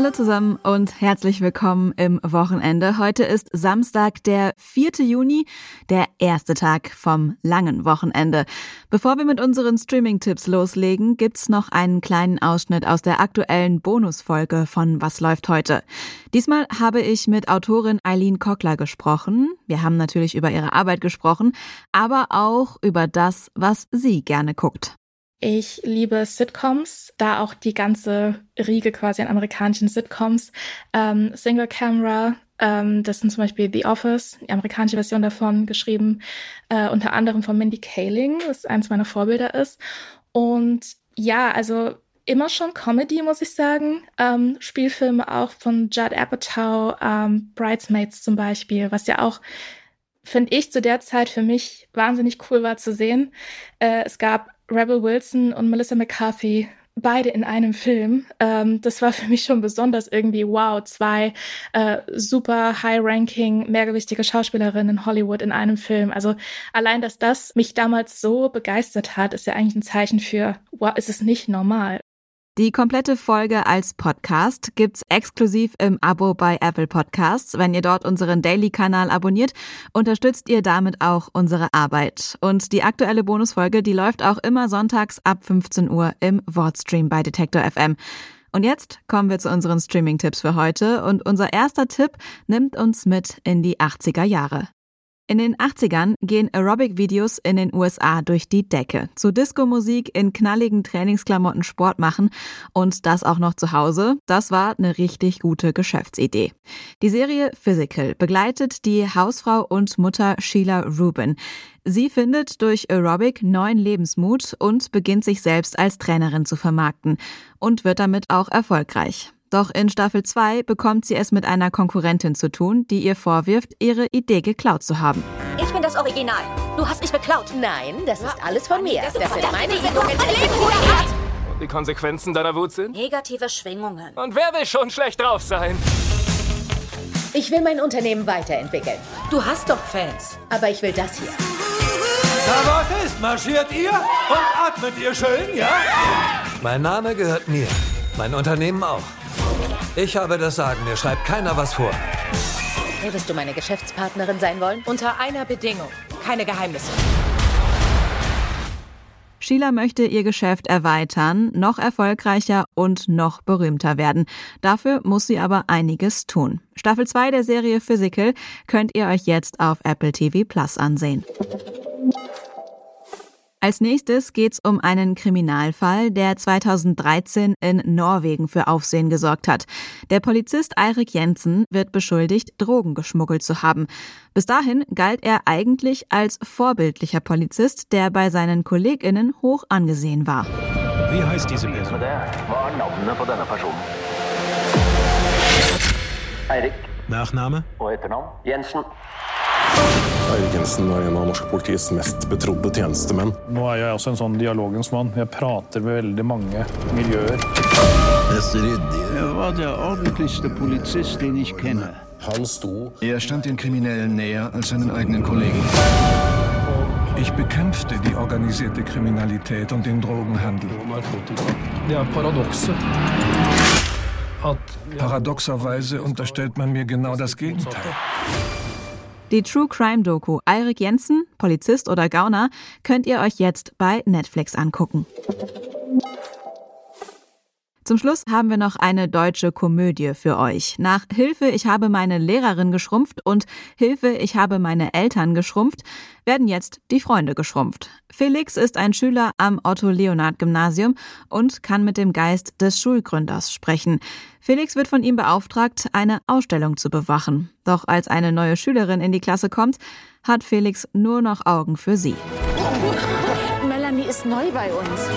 Hallo zusammen und herzlich willkommen im Wochenende. Heute ist Samstag, der 4. Juni, der erste Tag vom langen Wochenende. Bevor wir mit unseren Streaming-Tipps loslegen, gibt's noch einen kleinen Ausschnitt aus der aktuellen Bonusfolge von Was läuft heute. Diesmal habe ich mit Autorin Eileen Kockler gesprochen. Wir haben natürlich über ihre Arbeit gesprochen, aber auch über das, was sie gerne guckt. Ich liebe Sitcoms, da auch die ganze Riege quasi an amerikanischen Sitcoms. Ähm, Single Camera, ähm, das sind zum Beispiel The Office, die amerikanische Version davon, geschrieben äh, unter anderem von Mindy Kaling, was eins meiner Vorbilder ist. Und ja, also immer schon Comedy, muss ich sagen. Ähm, Spielfilme auch von Judd Apatow, ähm, Bridesmaids zum Beispiel, was ja auch finde ich zu der Zeit für mich wahnsinnig cool war zu sehen. Äh, es gab Rebel Wilson und Melissa McCarthy beide in einem Film. Ähm, das war für mich schon besonders irgendwie wow, zwei äh, super high-ranking, mehrgewichtige Schauspielerinnen in Hollywood in einem Film. Also allein, dass das mich damals so begeistert hat, ist ja eigentlich ein Zeichen für, wow, ist es nicht normal. Die komplette Folge als Podcast gibt's exklusiv im Abo bei Apple Podcasts. Wenn ihr dort unseren Daily-Kanal abonniert, unterstützt ihr damit auch unsere Arbeit. Und die aktuelle Bonusfolge, die läuft auch immer sonntags ab 15 Uhr im Wordstream bei Detektor FM. Und jetzt kommen wir zu unseren Streaming-Tipps für heute. Und unser erster Tipp nimmt uns mit in die 80er Jahre. In den 80ern gehen Aerobic-Videos in den USA durch die Decke. Zu Disco-Musik in knalligen Trainingsklamotten Sport machen und das auch noch zu Hause, das war eine richtig gute Geschäftsidee. Die Serie Physical begleitet die Hausfrau und Mutter Sheila Rubin. Sie findet durch Aerobic neuen Lebensmut und beginnt sich selbst als Trainerin zu vermarkten und wird damit auch erfolgreich. Doch in Staffel 2 bekommt sie es mit einer Konkurrentin zu tun, die ihr vorwirft, ihre Idee geklaut zu haben. Ich bin das Original. Du hast mich beklaut. Nein, das ist alles von mir. Das, Das sind meine Übungen. Übungen. Die Konsequenzen deiner Wut sind? Negative Schwingungen. Und wer will schon schlecht drauf sein? Ich will mein Unternehmen weiterentwickeln. Du hast doch Fans. Aber ich will das hier. Na was ist? Marschiert ihr und atmet ihr schön, ja? Mein Name gehört mir. Mein Unternehmen auch. Ich habe das Sagen, mir schreibt keiner was vor. Würdest du meine Geschäftspartnerin sein wollen? Unter einer Bedingung. Keine Geheimnisse. Sheila möchte ihr Geschäft erweitern, noch erfolgreicher und noch berühmter werden. Dafür muss sie aber einiges tun. Staffel 2 der Serie Physical könnt ihr euch jetzt auf Apple TV Plus ansehen. Als nächstes geht's um einen Kriminalfall, der 2013 in Norwegen für Aufsehen gesorgt hat. Der Polizist Eirik Jensen wird beschuldigt, Drogen geschmuggelt zu haben. Bis dahin galt er eigentlich als vorbildlicher Polizist, der bei seinen KollegInnen hoch angesehen war. Wie heißt diese Person? Er Nachname? Jensen. Eirik Jensen var en av norsk politis mest betrodde tjenestemenn. Nå er jeg også en sånn dialogens mann. Jeg prater med veldig mange miljøer. Er war der ordentlichste Polizist, den ich kenne. Han sto Er stand den Kriminellen näher als seinen eigenen Kollegen. Ich bekämpfte die organisierte Kriminalität und den Drogenhandel. Er Paradoxerweise unterstellt man mir genau das Gegenteil. Die True Crime Doku Eirik Jensen, Polizist oder Gauner, könnt ihr euch jetzt bei Netflix angucken. Zum Schluss haben wir noch eine deutsche Komödie für euch. Nach Hilfe, ich habe meine Lehrerin geschrumpft und Hilfe, ich habe meine Eltern geschrumpft, werden jetzt die Freunde geschrumpft. Felix ist ein Schüler am Otto-Leonhard-Gymnasium und kann mit dem Geist des Schulgründers sprechen. Felix wird von ihm beauftragt, eine Ausstellung zu bewachen. Doch als eine neue Schülerin in die Klasse kommt, hat Felix nur noch Augen für sie. Melanie ist neu bei uns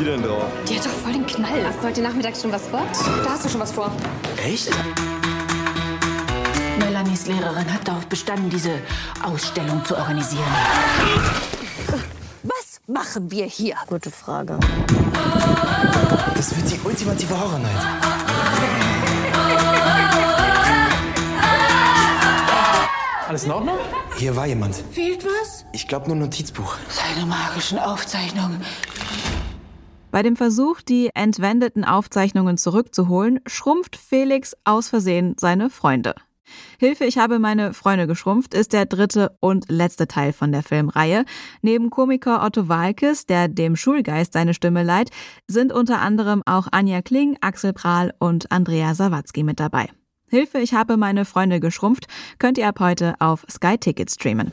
die denn drauf? Die hat doch voll den Knall. Hast du heute Nachmittag schon was vor? Da hast du schon was vor. Echt? Melanies Lehrerin hat darauf bestanden, diese Ausstellung zu organisieren. Was machen wir hier? Gute Frage. Das wird die ultimative Horror-Night. Alles in Ordnung? Hier war jemand. Fehlt was? Ich glaube nur ein Notizbuch. Seine magischen Aufzeichnungen. Bei dem Versuch, die entwendeten Aufzeichnungen zurückzuholen, schrumpft Felix aus Versehen seine Freunde. Hilfe, ich habe meine Freunde geschrumpft ist der dritte und letzte Teil von der Filmreihe. Neben Komiker Otto Walkes, der dem Schulgeist seine Stimme leiht, sind unter anderem auch Anja Kling, Axel Prahl und Andrea Sawatzki mit dabei. Hilfe, ich habe meine Freunde geschrumpft, könnt ihr ab heute auf Sky Ticket streamen.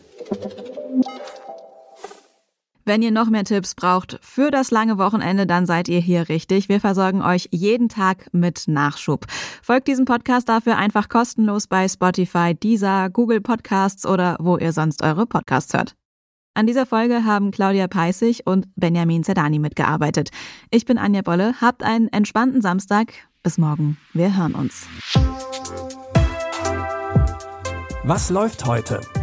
Wenn ihr noch mehr Tipps braucht für das lange Wochenende, dann seid ihr hier richtig. Wir versorgen euch jeden Tag mit Nachschub. Folgt diesem Podcast dafür einfach kostenlos bei Spotify, Deezer, Google Podcasts oder wo ihr sonst eure Podcasts hört. An dieser Folge haben Claudia Peissig und Benjamin Zerdani mitgearbeitet. Ich bin Anja Bolle. Habt einen entspannten Samstag. Bis morgen. Wir hören uns. Was läuft heute?